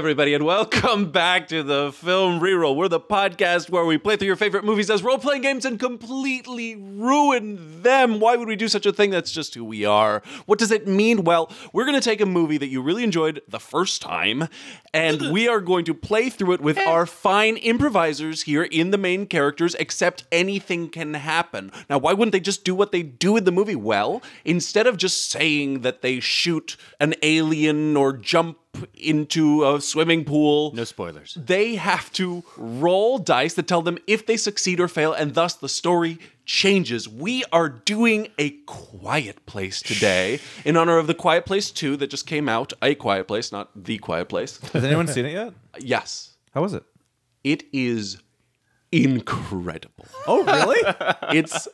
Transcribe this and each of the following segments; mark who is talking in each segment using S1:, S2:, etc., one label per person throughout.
S1: everybody, and welcome back to the Film Reroll. We're the podcast where we play through your favorite movies as role playing games and completely ruin them. Why would we do such a thing? That's just who we are. What does it mean? Well, we're going to take a movie that you really enjoyed the first time, and we are going to play through it with eh. our fine improvisers here in the main characters, except anything can happen. Now, why wouldn't they just do what they do in the movie? Well, instead of just saying that they shoot an alien or jump into a swimming pool.
S2: No spoilers.
S1: They have to roll dice that tell them if they succeed or fail, and thus the story changes. We are doing a quiet place today in honor of the Quiet Place 2 that just came out. A Quiet Place, not The Quiet Place.
S3: Has anyone seen it yet?
S1: Yes.
S3: How was it?
S1: It is incredible.
S3: Oh, really?
S1: It's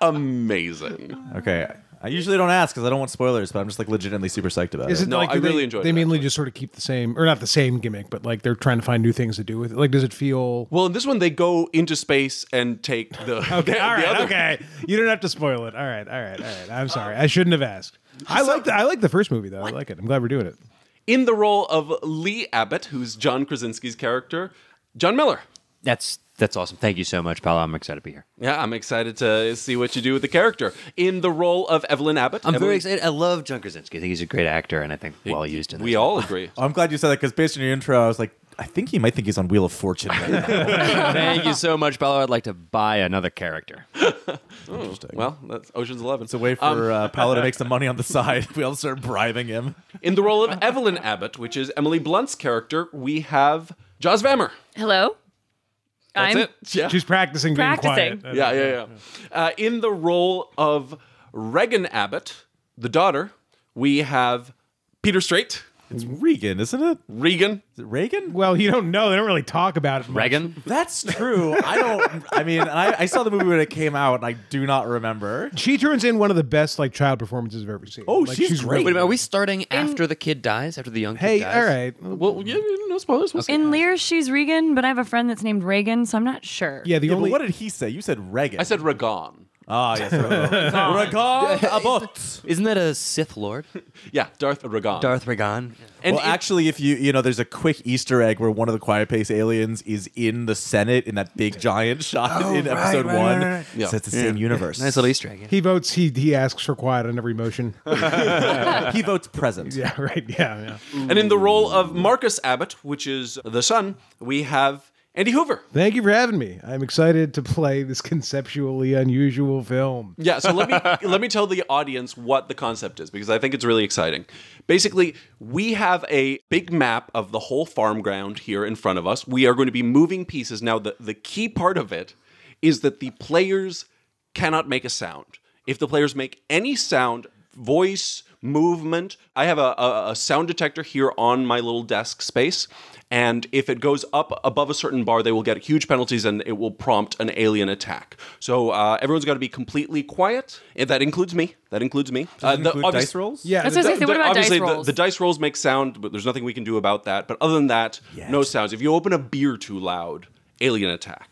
S1: amazing.
S3: okay. I usually don't ask because I don't want spoilers, but I'm just like legitimately super psyched about
S4: Is
S3: it.
S4: it
S1: No,
S4: like
S1: I
S4: do they,
S1: really enjoyed it.
S4: They
S1: it,
S4: mainly just sort of keep the same, or not the same gimmick, but like they're trying to find new things to do with it. Like, does it feel?
S1: Well, in this one, they go into space and take the.
S4: Okay,
S1: the,
S4: all right,
S1: other-
S4: okay. You don't have to spoil it. All right, all right, all right. I'm sorry. I shouldn't have asked. I like the I like the first movie though. I like it. I'm glad we're doing it.
S1: In the role of Lee Abbott, who's John Krasinski's character, Jon Miller.
S2: That's that's awesome. Thank you so much, Paulo. I'm excited to be here.
S1: Yeah, I'm excited to see what you do with the character. In the role of Evelyn Abbott,
S2: I'm
S1: Evelyn-
S2: very excited. I love John Krasinski. I think he's a great actor, and I think well used in this.
S1: We all agree.
S3: Oh, I'm glad you said that because based on your intro, I was like, I think he might think he's on Wheel of Fortune right now.
S2: Thank you so much, Paulo. I'd like to buy another character.
S3: Interesting.
S1: Well, that's Ocean's Eleven.
S3: it's a way for uh, Paulo to make some money on the side. We all start bribing him.
S1: In the role of Evelyn Abbott, which is Emily Blunt's character, we have Joz Vammer.
S5: Hello.
S1: That's
S5: I'm
S1: it. Yeah.
S4: She's practicing being
S5: Practicing.
S4: quiet.
S1: yeah, yeah, yeah. Uh, in the role of Regan Abbott, the daughter, we have Pitr Strait,
S3: It's Regan, isn't it?
S1: Regan.
S3: Is it Reagan?
S4: Well, you don't know. They don't really talk about it. much.
S2: Reagan.
S3: That's true. I don't. I mean, I, I saw the movie when it came out, and I do not remember.
S4: She turns in one of the best like child performances I've ever seen.
S3: Oh,
S4: Like,
S3: she's great.
S2: Wait a minute. Are we starting after the kid dies? After the young kid
S4: Hey,
S2: dies?
S4: all right.
S1: Well, yeah, no spoilers. We'll see.
S5: In Lear, she's Regan, but I have a friend that's named Reagan, so I'm not sure.
S4: Yeah, the
S3: Yeah,
S4: only
S3: but what did he say? You said Reagan.
S1: I said Regan.
S3: Ah, yes. Regan Abbott.
S2: Isn't that a Sith Lord?
S1: Yeah, Darth Regan.
S2: Darth Regan.
S1: And
S3: well,
S1: it-
S3: actually, if you you know, there's a quick Easter egg where one of the Quiet Place aliens is in the Senate in that big giant shot in episode
S4: right,
S3: one.
S4: right, right.
S1: Yeah.
S3: So it's the same universe.
S2: Nice little Easter egg. yeah.
S4: he votes, he he asks for quiet on every motion.
S3: he votes present.
S4: yeah, right. Yeah, yeah.
S1: And in the role of Marcus Abbott, which is the son, we have Andy Hoover.
S4: Thank you for having me. I'm excited to play this conceptually unusual film.
S1: Yeah, so let me let me tell the audience what the concept is because I think it's really exciting. Basically, we have a big map of the whole farm ground here in front of us. We are going to be moving pieces. Now, the, the key part of it is that the players cannot make a sound. If the players make any sound, voice, movement, I have a, a, a sound detector here on my little desk space. And if it goes up above a certain bar, they will get huge penalties and it will prompt an alien attack. So uh, everyone's got to be completely quiet. And that includes me. That includes me.
S3: Does it
S1: the
S3: include dice rolls?
S4: Yeah,
S5: That's
S4: the-
S5: what I was gonna say. What about
S1: obviously,
S5: dice rolls?
S1: The, dice rolls make sound, but there's nothing we can do about that. But other than that, no sounds. If you open a beer too loud, alien attack.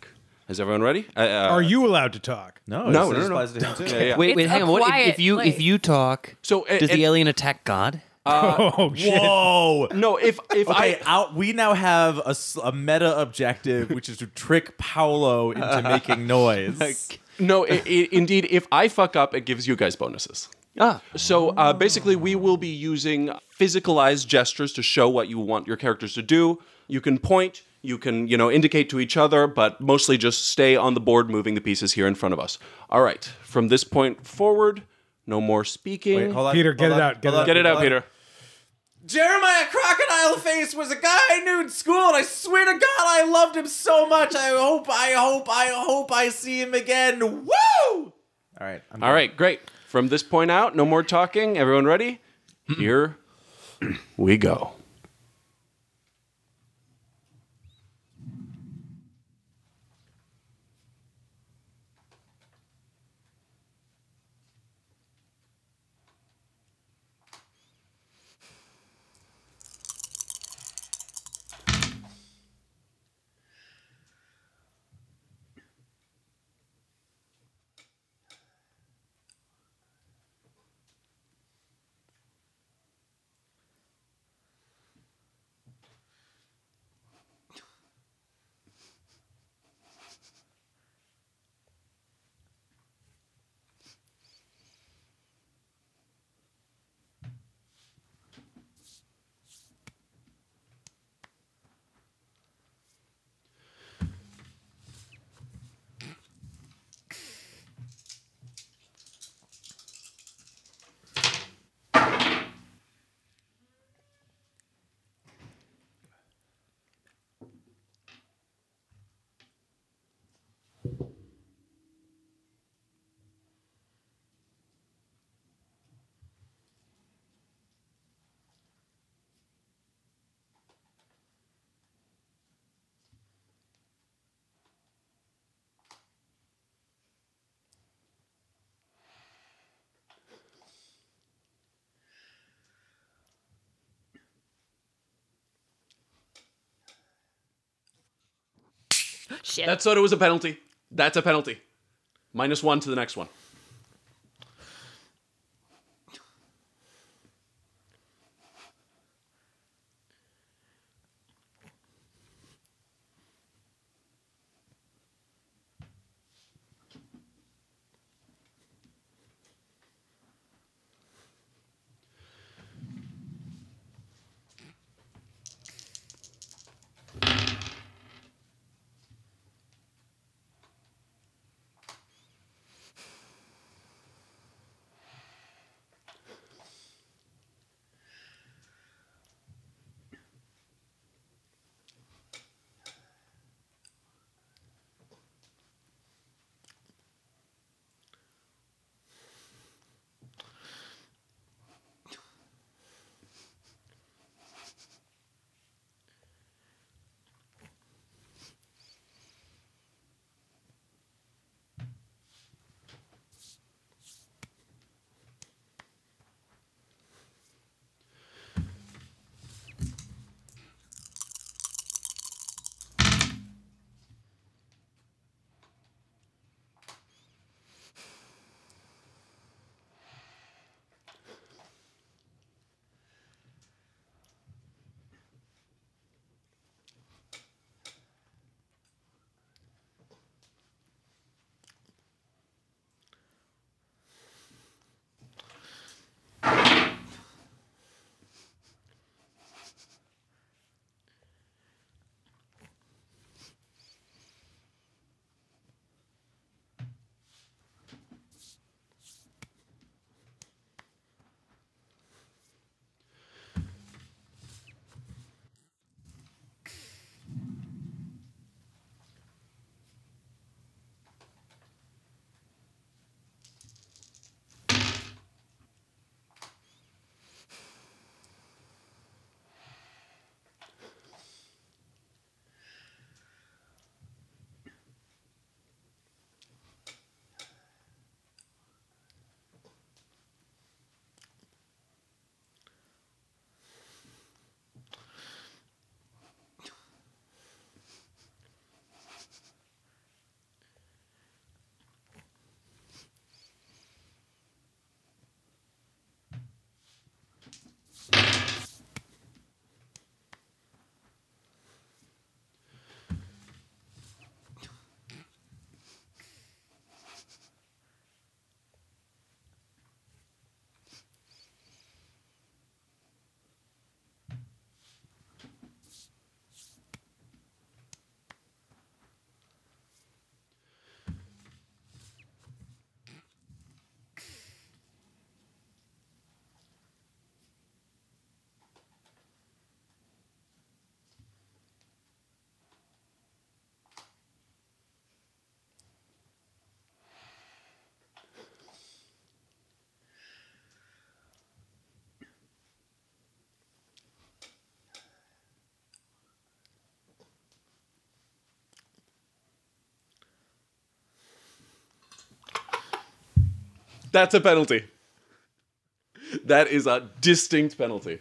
S1: Is everyone ready? Uh, uh,
S4: are you allowed to talk?
S3: No,
S1: No,
S3: this
S1: no, no,
S3: applies to him too.
S1: yeah, yeah.
S2: Wait, wait,
S5: It's
S2: hang
S5: a
S2: on. What, if,
S5: quiet
S2: if you if you talk,
S1: So, uh,
S2: does
S1: and-
S2: the alien attack God?
S4: oh shit!
S3: Whoa.
S1: No, if if
S3: Okay,
S1: I
S3: out. We now have a, s- a meta objective, which is to trick Paulo into making noise.
S1: no, i i indeed, if I fuck up, it gives you guys bonuses.
S2: Ah,
S1: So uh, basically, we will be using physicalized gestures to show what you want your characters to do. You can point, you can you know indicate to each other, but mostly just stay on the board, moving the pieces here in front of us. All right, from this point forward, no more speaking.
S3: Wait, hold on,
S4: Pitr,
S3: hold
S4: get it
S3: on,
S4: out, get
S3: hold
S4: it
S3: on,
S4: out.
S1: Get it out,
S3: hold on.
S1: Pitr.
S3: Jeremiah Crocodile Face was a guy I knew in school, and I swear to God, I loved him so much. I hope, I hope, I hope I see him again. Woo! All right. I'm
S1: All right, great. From this point out, no more talking. Everyone ready? Here we go.
S5: Shit.
S1: That soda was a penalty. That's a penalty. Minus one to the next one. That's a penalty. That is a distinct penalty.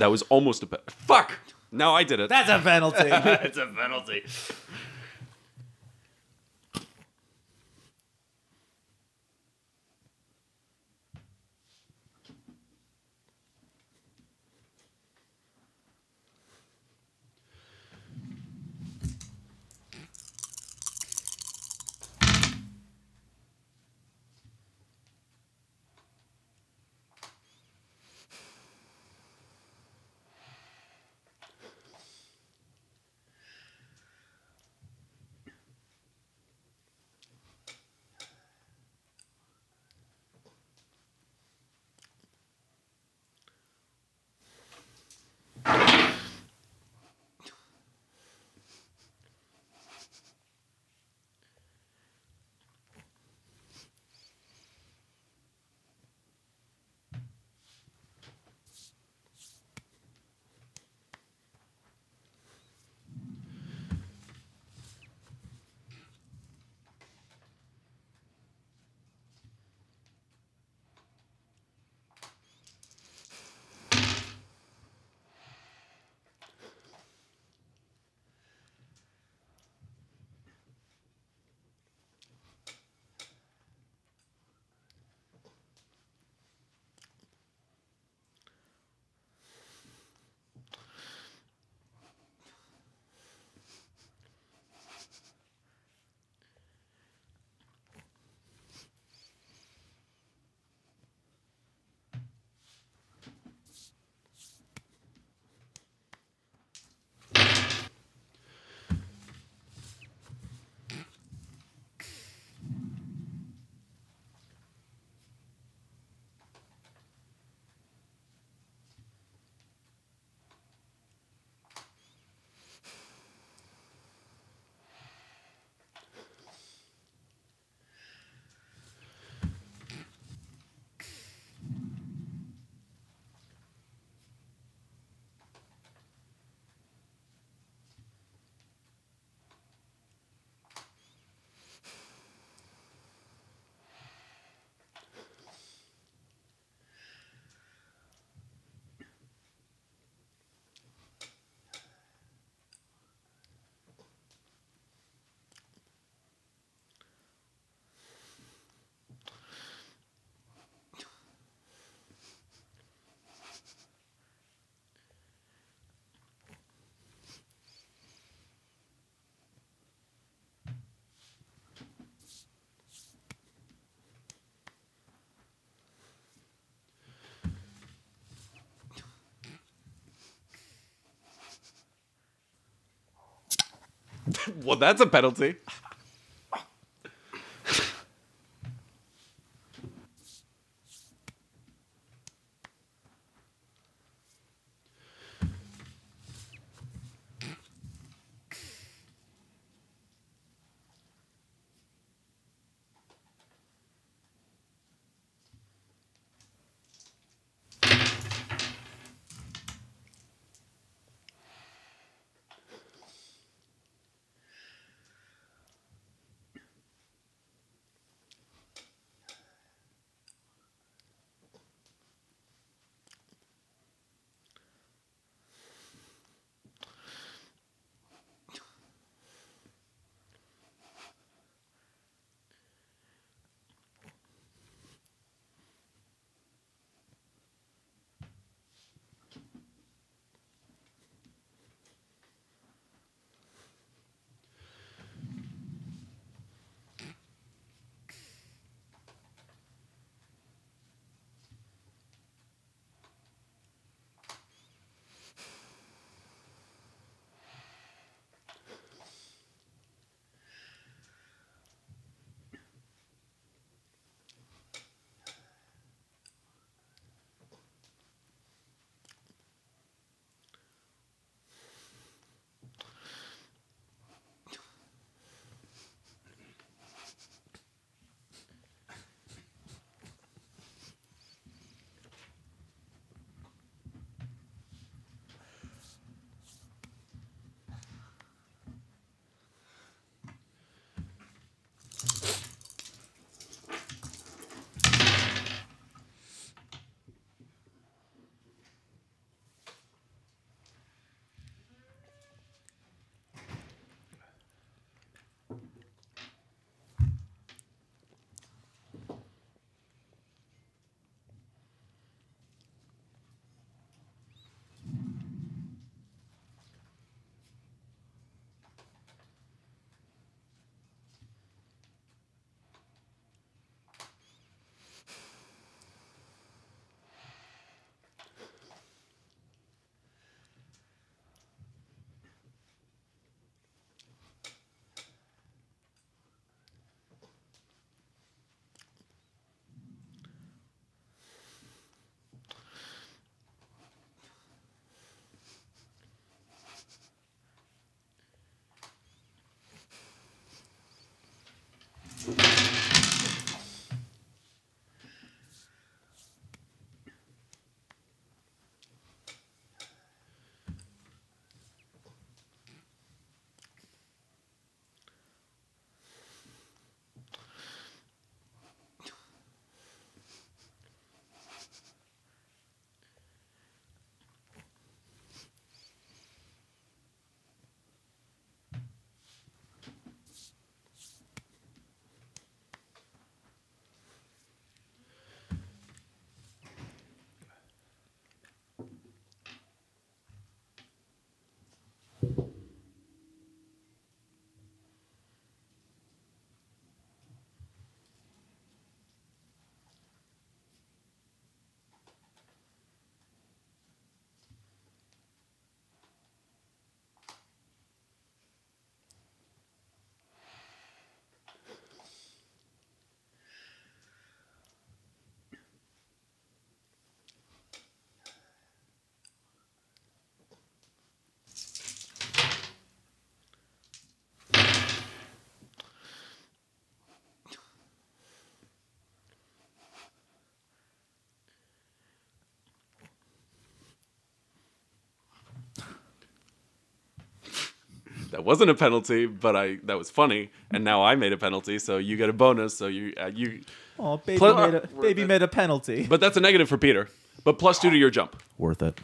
S1: That was almost a pe- fuck. No, I did it.
S6: That's a penalty.
S2: it's a penalty.
S1: well, that's a penalty. That wasn't a penalty, but I that was funny, and now I made a penalty, so you get a bonus. So you uh, you,
S3: Oh, baby
S1: Pl-
S3: made a baby made a penalty.
S1: but that's a negative for Pitr. But plus two to your jump.
S3: Worth it.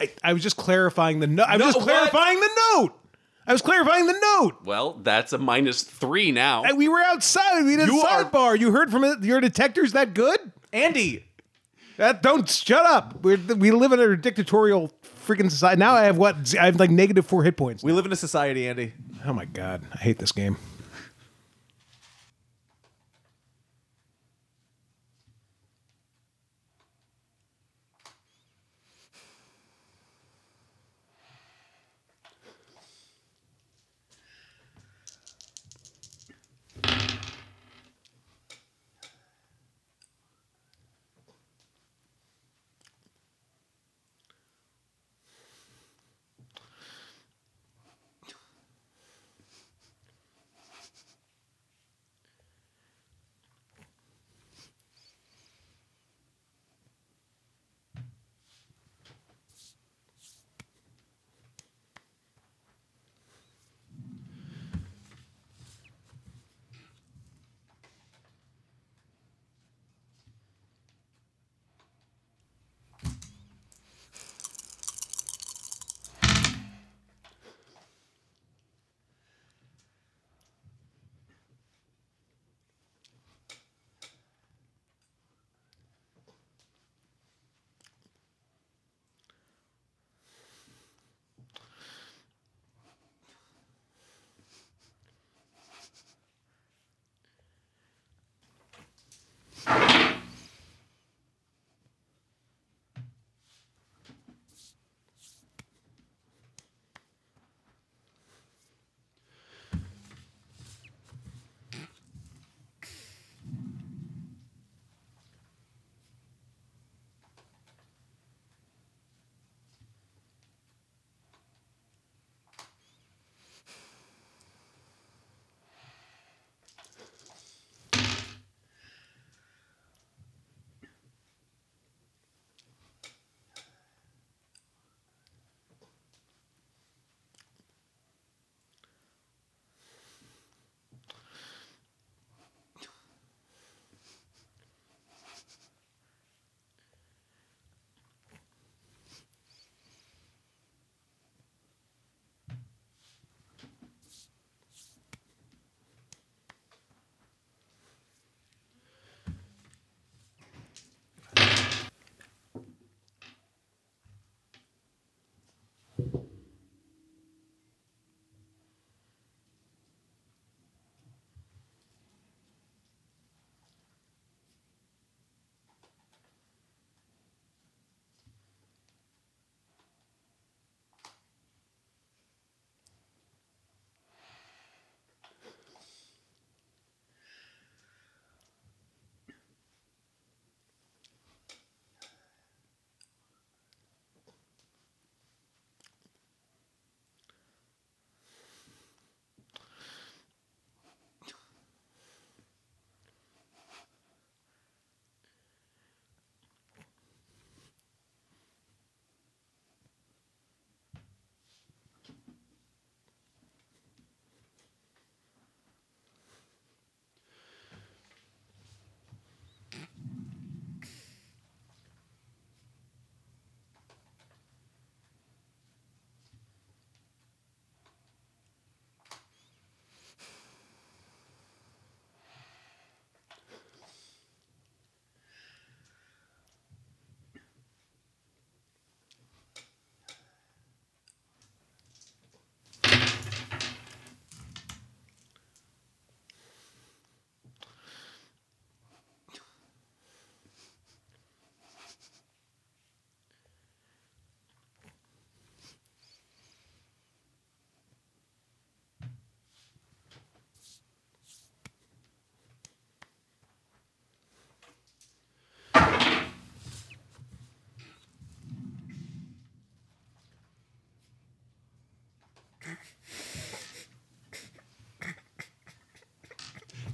S4: I, I was just clarifying the note. I was
S1: No,
S4: just
S1: what?
S4: clarifying the note. I was clarifying the note.
S1: Well, that's a minus three now.
S4: And we were outside. We did a
S1: You are-
S4: sidebar. You heard from it. Your detector's that good?
S6: Andy,
S4: That don't shut up. We're, we live in a dictatorial freaking society. Now I have what? I have like negative four hit points.
S6: we live in a society, Andy.
S4: oh my god, I hate this game.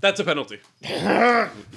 S1: That's a penalty.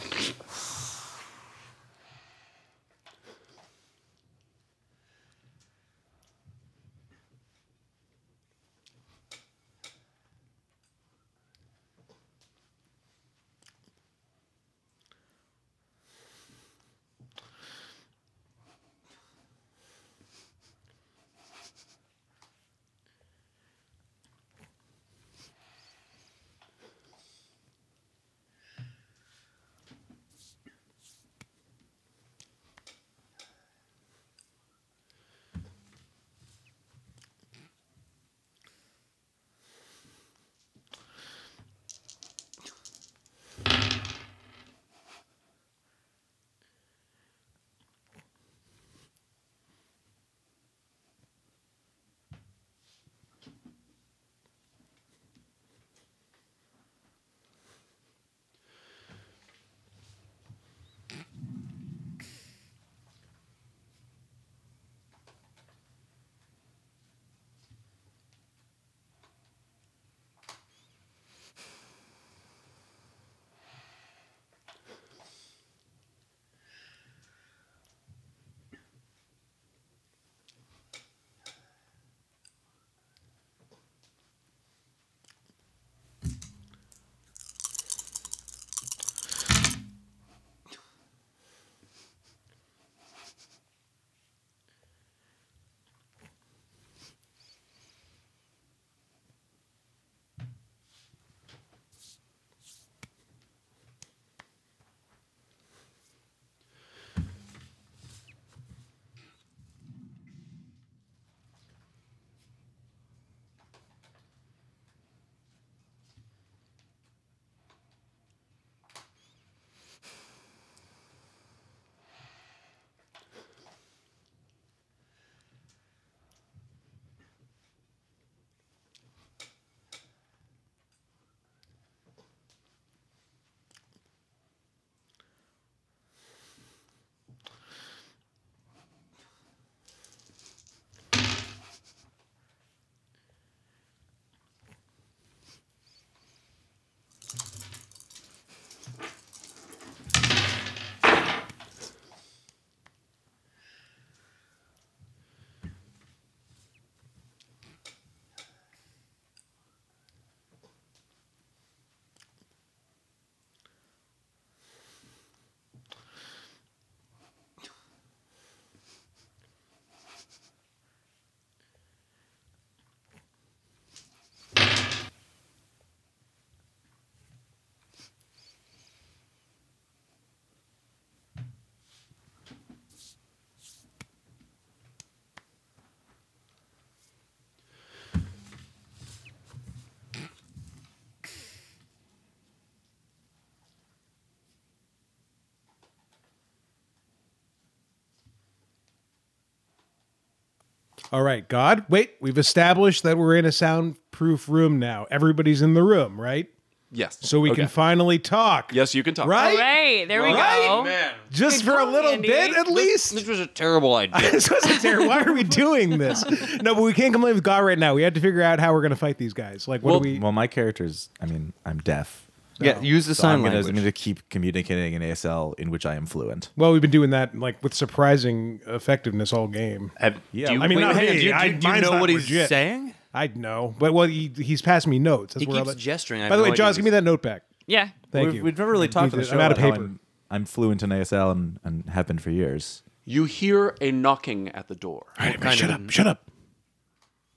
S4: All right, God. Wait, we've established that we're in a soundproof room now. Everybody's in the room, right?
S1: Yes.
S4: So we
S1: Okay.
S4: can finally talk.
S1: Yes, you can talk.
S4: Right?
S5: All right, there we
S4: Right?
S5: go.
S6: Man.
S4: Just
S5: Good
S4: for a little
S5: Andy.
S4: bit, at least.
S2: This was a terrible idea.
S4: this wasn't terrible. Why are we doing this? No, but we can't complain with God right now. We have to figure out how we're going to fight these guys. Like, what
S1: Well-
S4: do we?
S3: Well, my character's. I mean, I'm deaf.
S2: Yeah, use the
S3: So
S2: sign
S3: I'm gonna, I'm
S2: language.
S3: gonna keep communicating in ASL in which I am fluent.
S4: Well, we've been doing that like with surprising effectiveness all game.
S2: Have-
S3: Yeah.
S2: do you,
S4: I mean,
S2: wait,
S4: not
S2: hang on,
S4: me.
S2: do you,
S4: I-
S2: do you- do you
S4: mine's
S2: know
S4: not
S2: what he's
S4: legit.
S2: saying?
S4: I know, but well, he, he's passed me notes. That's
S2: He
S4: where all
S2: keeps
S4: that-
S2: gesturing. I
S4: By
S2: have
S4: the way,
S2: no
S4: Joz,
S2: idea
S4: give me that note back.
S5: Yeah.
S4: Thank
S3: we've,
S4: you.
S3: We've never really talked on the
S4: I'm out of
S3: about how
S4: paper.
S3: I'm, I'm fluent in ASL and, and have been for years.
S1: You hear a knocking at the door.
S4: shut up! Shut up!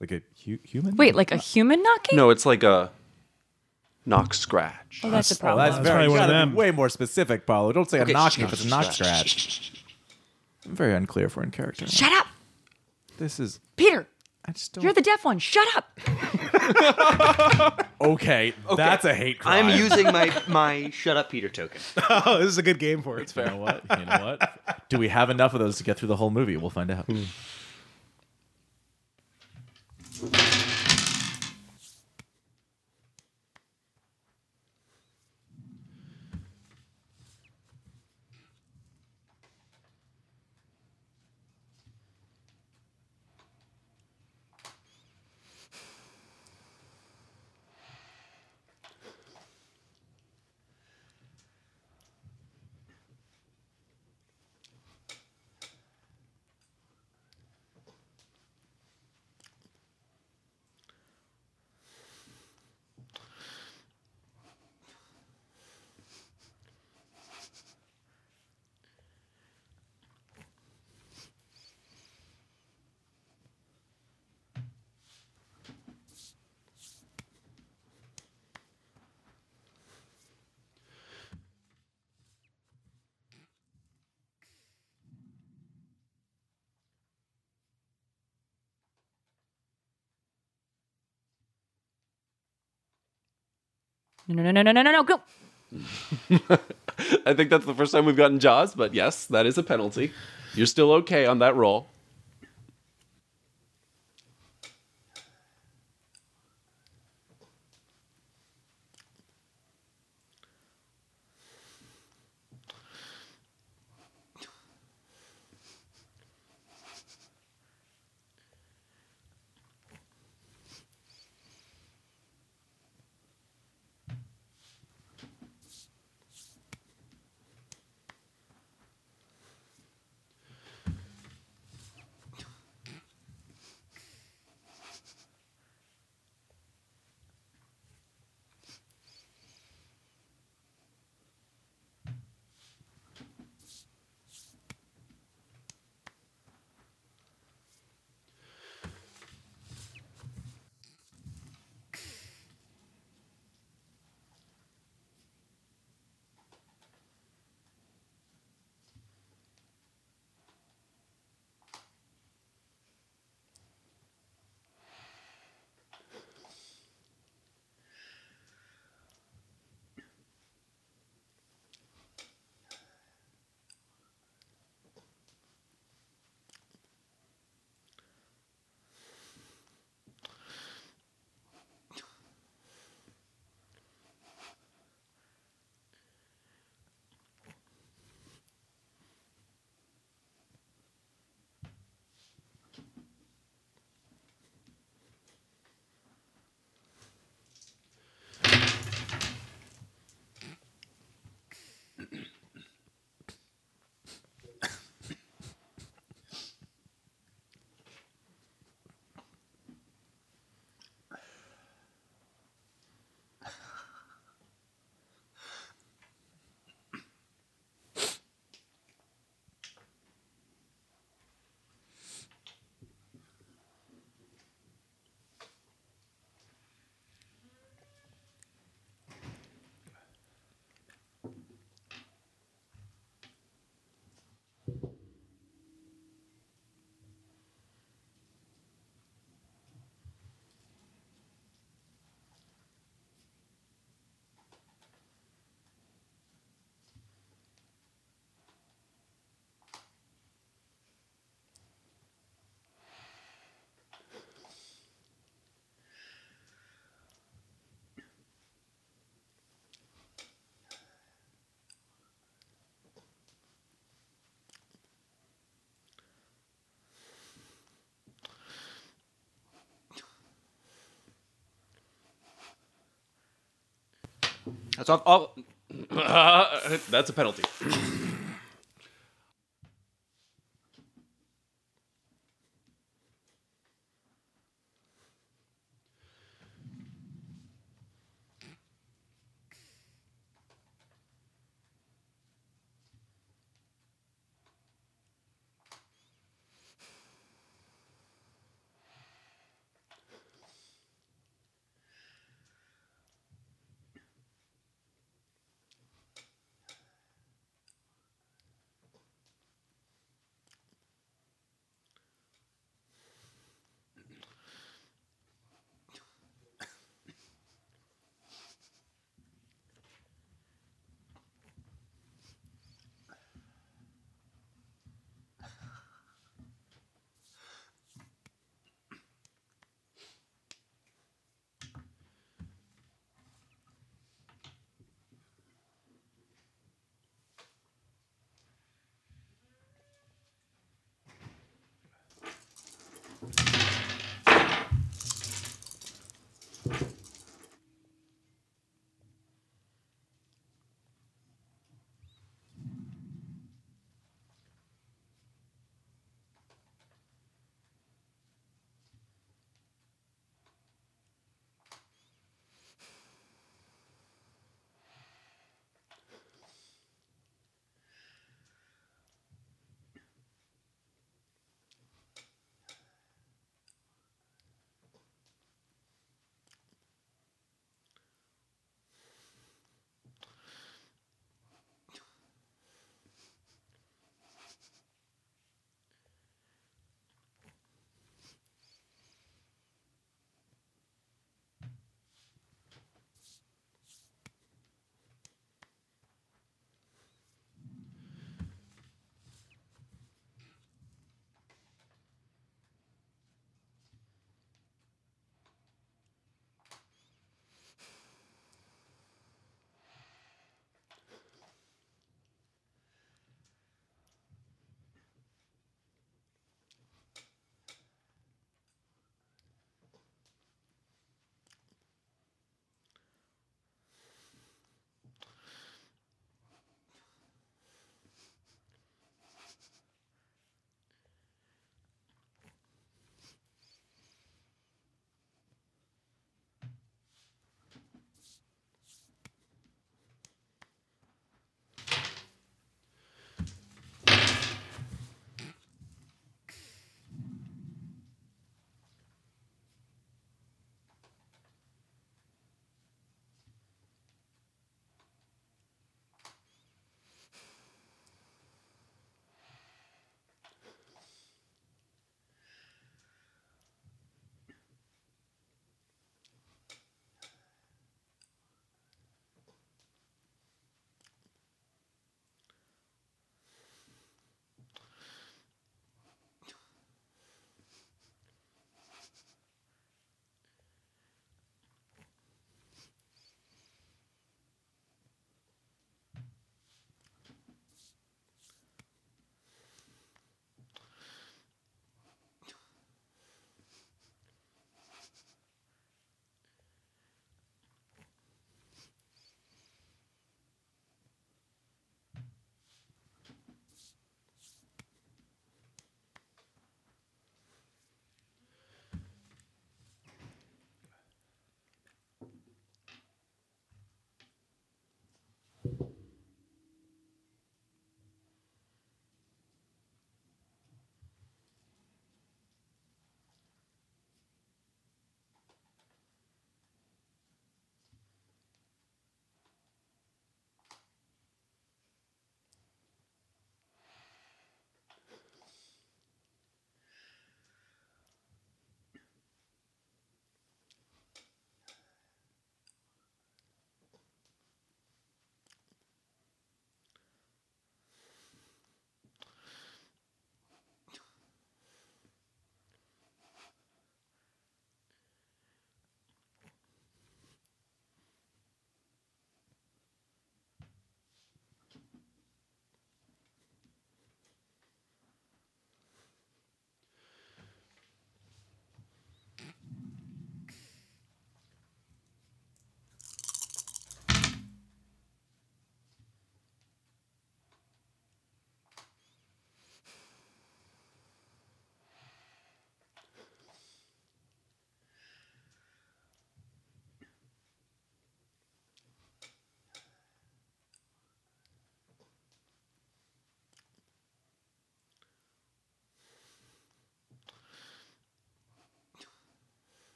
S3: Like a hu- human?
S5: Wait, like a human knocking?
S1: No, it's like a knock scratch.
S5: Oh, that's a problem.
S3: that's
S4: That's
S3: very.
S4: probably one of them.
S3: way more specific, Paulo. Don't say a
S1: Okay,
S3: knocking
S1: shh,
S3: if it's a knock
S1: shh,
S3: scratch. I'm very unclear if we're in character.
S5: Shut up,
S3: This is.
S5: Pitr.
S3: I just don't.
S5: You're the deaf one. Shut up.
S3: okay, that's a hate crime.
S2: I'm using my my shut up Pitr token.
S4: Oh, this is a good game for it.
S3: You know what? You know what? Do we have enough of those to get through the whole movie? We'll find out. Hmm.
S5: No, no, no, no, no, no, no. Go.
S1: I think that's the first time we've gotten Joz, but yes, that is a penalty. You're still okay on that roll. That's off. Oh, that's a penalty.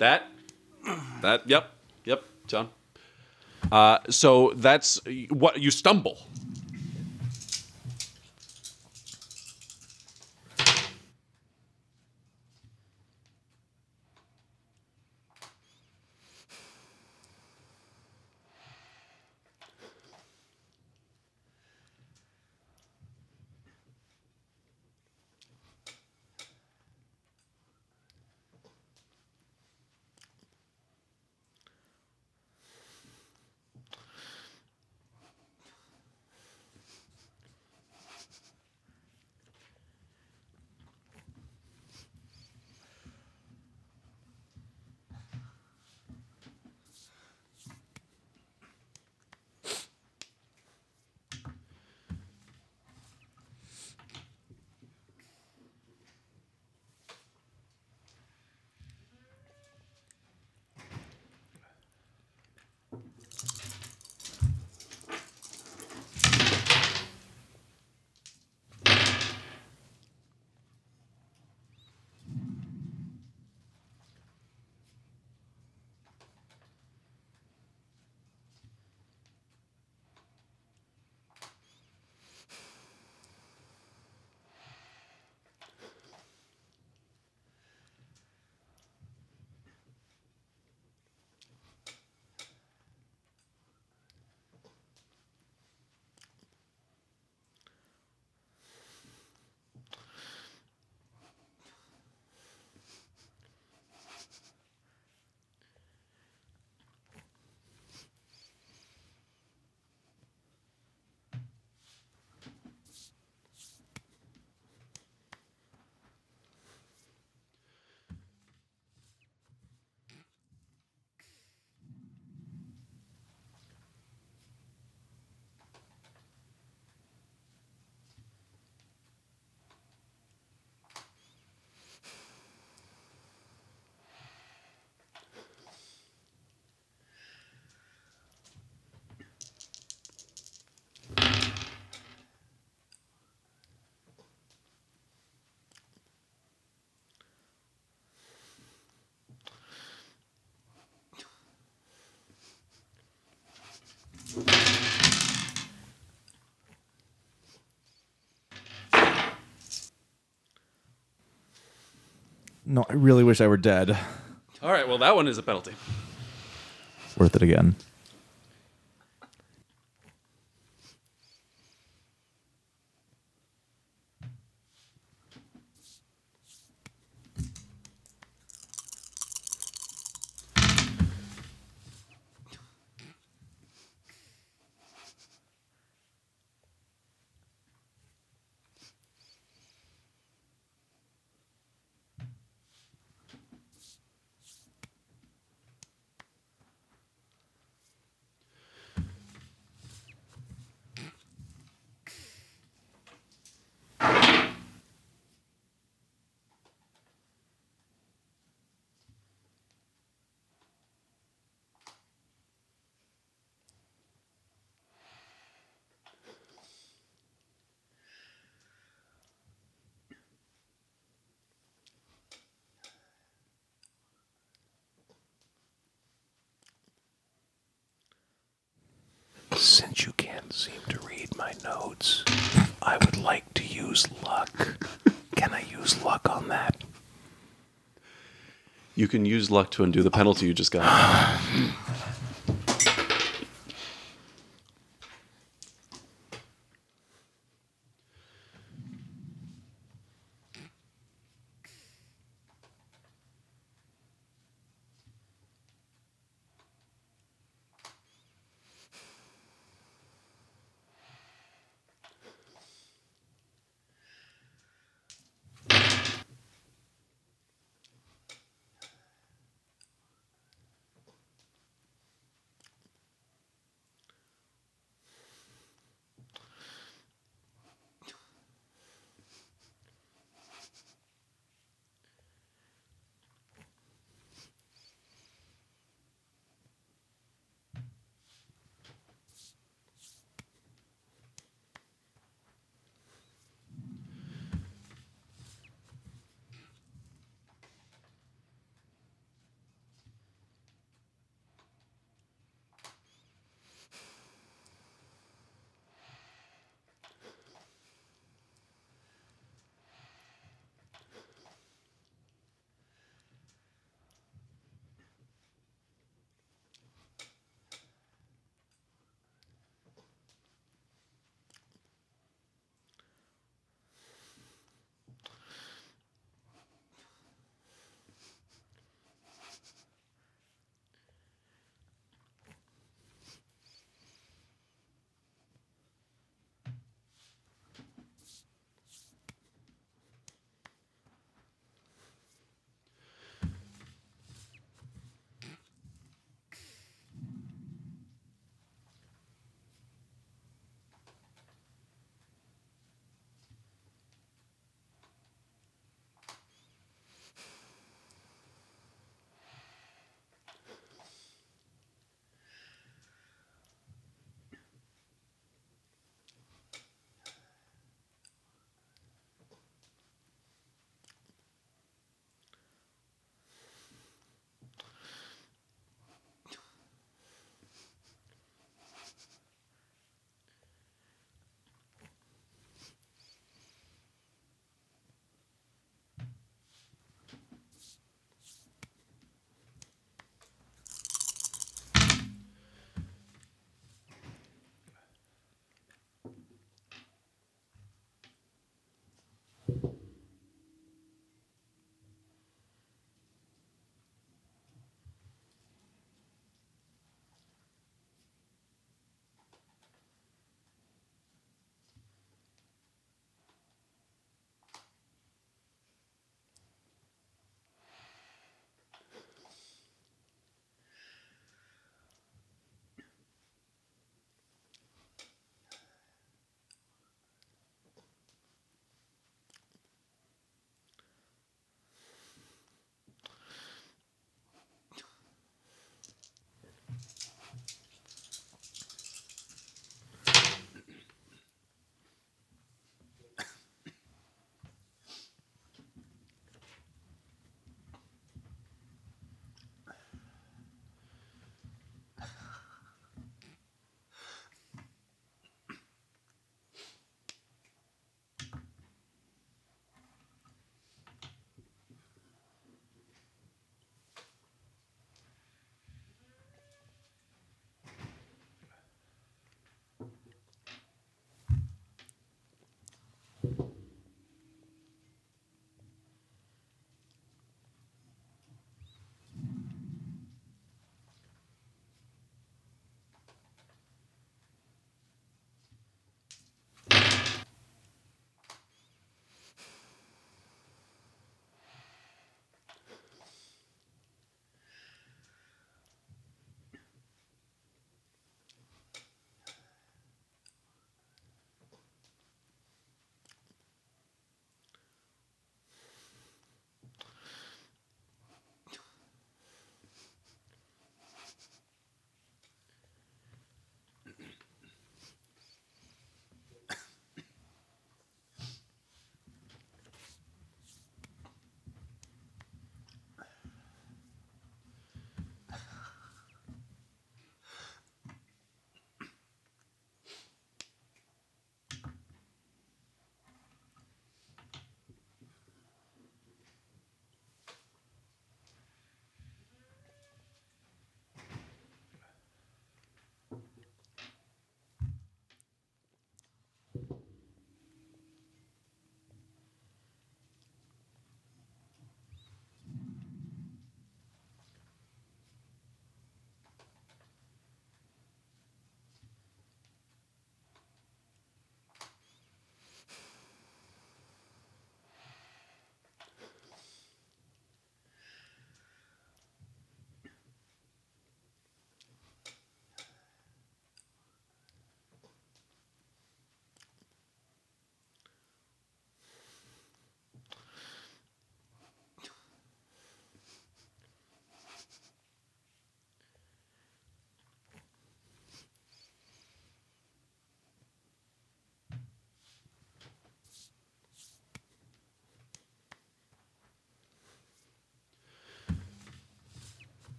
S1: That, that, yep, yep, Jon. Uh, so that's what you stumble.
S3: No, I really wish I were dead.
S1: All right, well, that one is a penalty.
S3: Worth it again.
S7: Since you can't seem to read my notes, I would like to use luck. Can I use luck on that?
S1: You can use luck to undo the penalty you just got.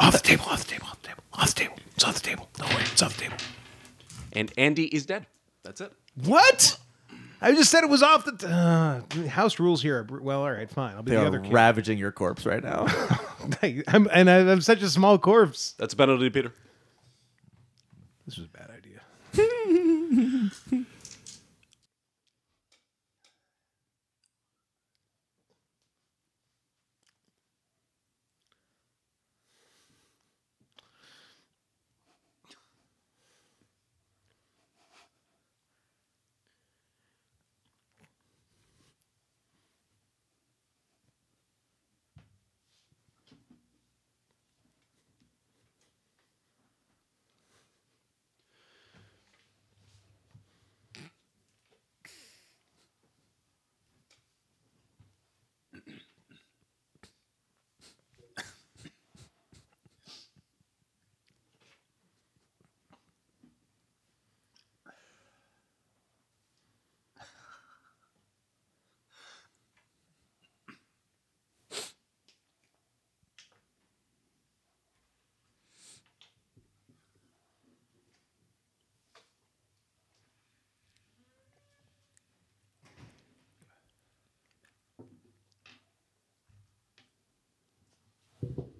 S7: off the table, off the table, off the table, off the table. It's off the table. Don't worry, it's off the table.
S1: And Andy is dead. That's it.
S4: What? I just said it was off the t- uh, house rules here. are br- Well, all right, fine. I'll be
S3: They
S4: the
S3: are
S4: other kid.
S3: ravaging your corpse right now.
S4: I'm, and I, I'm such a small corpse.
S1: That's a penalty, Pitr.
S4: This was a bad idea.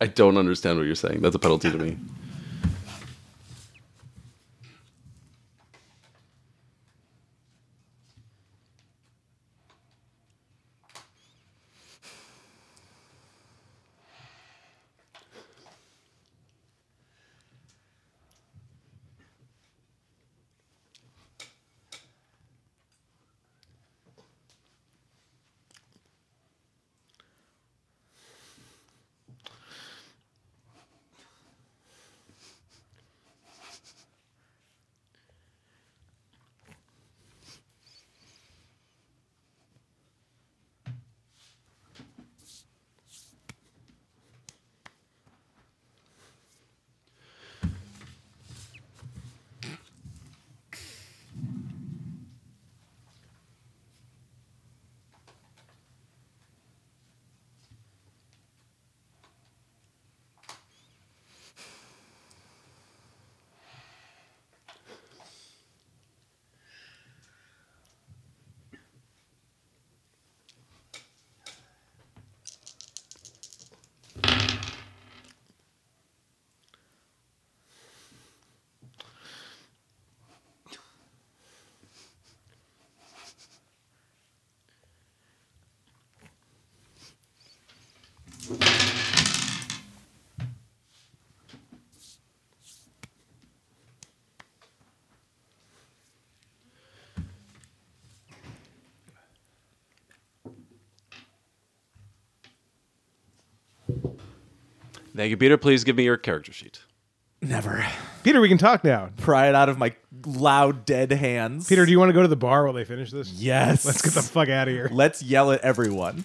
S1: I don't understand what you're saying. That's a penalty to me. Thank you, Pitr. Please give me your character sheet.
S3: Never.
S4: Pitr, we can talk now.
S3: Pry it out of my loud, dead hands.
S4: Pitr, do you want to go to the bar while they finish this?
S3: Yes.
S4: Let's get the fuck out of here.
S3: Let's yell at everyone.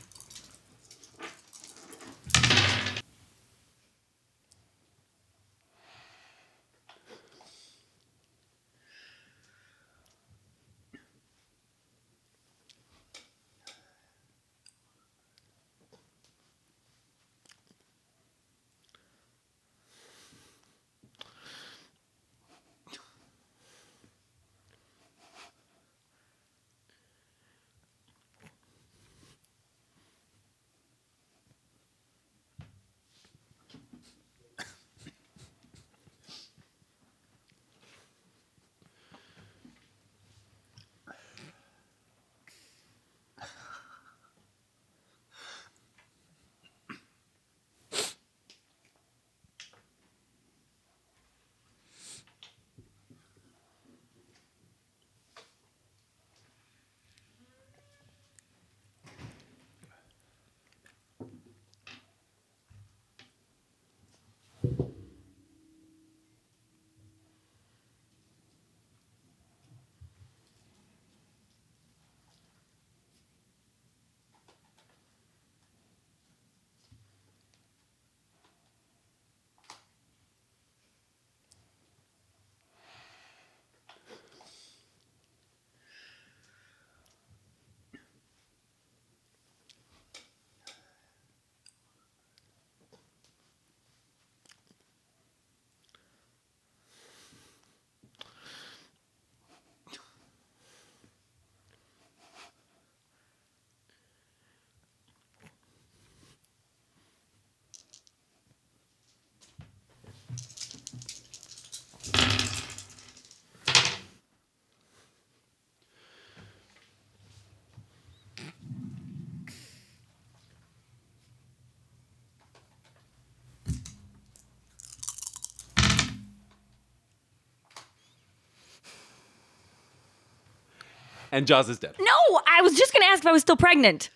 S1: And Joz is dead.
S5: No, I was just gonna ask if I was still pregnant.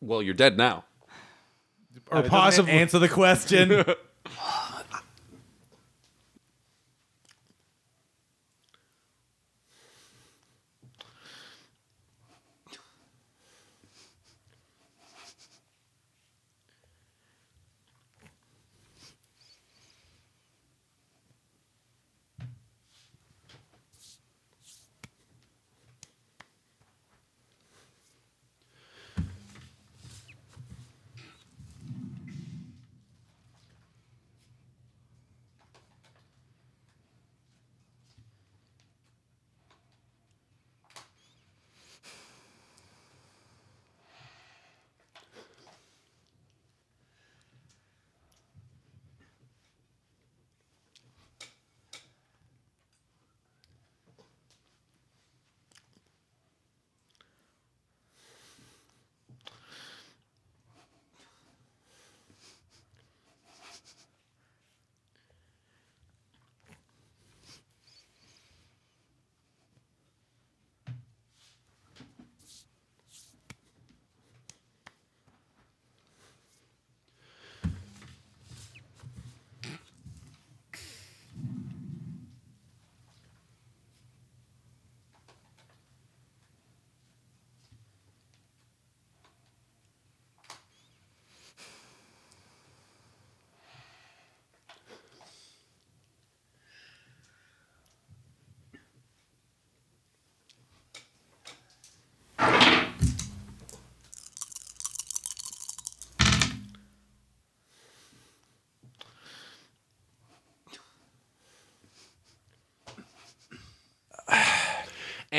S1: Well, you're dead now.
S4: Or possibly.
S3: Answer the question.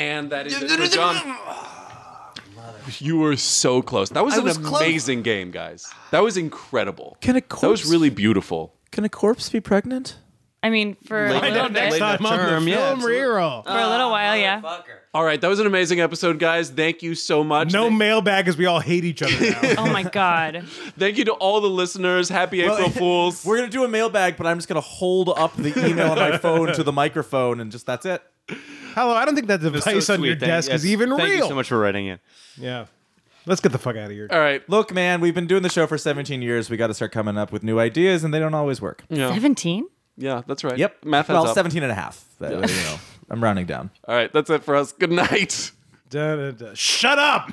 S1: And that is it for Jon. You were so close. That was
S3: I
S1: an
S3: was close.
S1: amazing game, guys. That was incredible.
S3: Can a corpse
S1: That was really beautiful.
S3: Can a corpse be pregnant?
S5: I mean, for a
S4: Find
S5: little
S4: out next
S5: bit,
S4: time on
S2: term,
S4: the
S2: yeah,
S4: film
S2: absolutely.
S4: reroll.
S5: for a little while, yeah.
S1: All right, that was an amazing episode, guys. Thank you so much.
S4: No
S1: Thank,
S4: mailbag as we all hate each other now.
S5: Oh my god.
S1: thank you to all the listeners. Happy
S3: Well,
S1: April Fools.
S3: We're gonna do a mailbag, but I'm just gonna hold up the email on my phone to the microphone, and just that's it.
S4: Hello, I don't think that device
S2: So
S4: on your.
S2: Thank-
S4: desk is
S2: yes,
S4: even
S2: Thank
S4: real.
S2: you so much for writing it.
S4: Yeah. Let's get the fuck out of here.
S1: All right.
S3: Look, man, we've been doing the show for 17 years. We got to start coming up with new ideas, and they don't always work.
S1: Yeah.
S5: 17?
S1: Yeah, that's right.
S3: Yep.
S1: Math adds
S3: well,
S1: up.
S3: 17 and a half. That- You know, I'm rounding down.
S1: All right. That's it for us. Good night.
S4: Da, da, da. Shut up.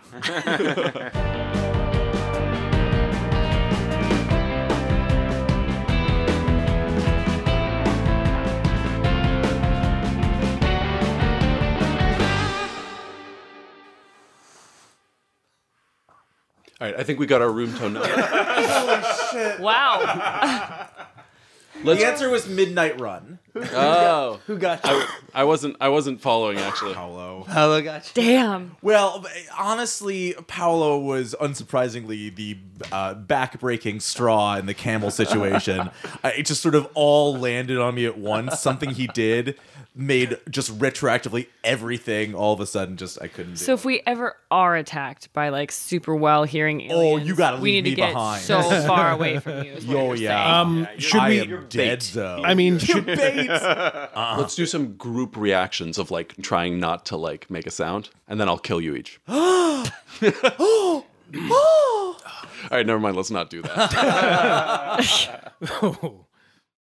S1: All right. I think we got our room tone now.
S5: Wow.
S1: Let's.
S3: The answer was Midnight Run.
S1: Oh,
S2: Who got you?
S1: I, I wasn't. I wasn't following actually.
S3: Paulo.
S2: Hello, got you.
S5: Damn.
S3: Well, honestly, Paulo was unsurprisingly the uh, back-breaking straw in the camel situation. uh, it just sort of all landed on me at once. Something he did made just retroactively everything all of a sudden just I couldn't do.
S5: So if we ever are attacked by like super well hearing aliens,
S3: Oh, you gotta
S5: we need
S3: me
S5: to get
S3: behind.
S5: so far away from you.
S3: Oh
S5: you're
S3: yeah.
S5: saying.
S4: Um, should
S3: I
S4: we?
S3: am dead though.
S4: I mean, should, Uh-huh.
S1: Let's do some group reactions of like trying not to like make a sound, and then I'll kill you each. All right, never mind. Let's not do that. Oh.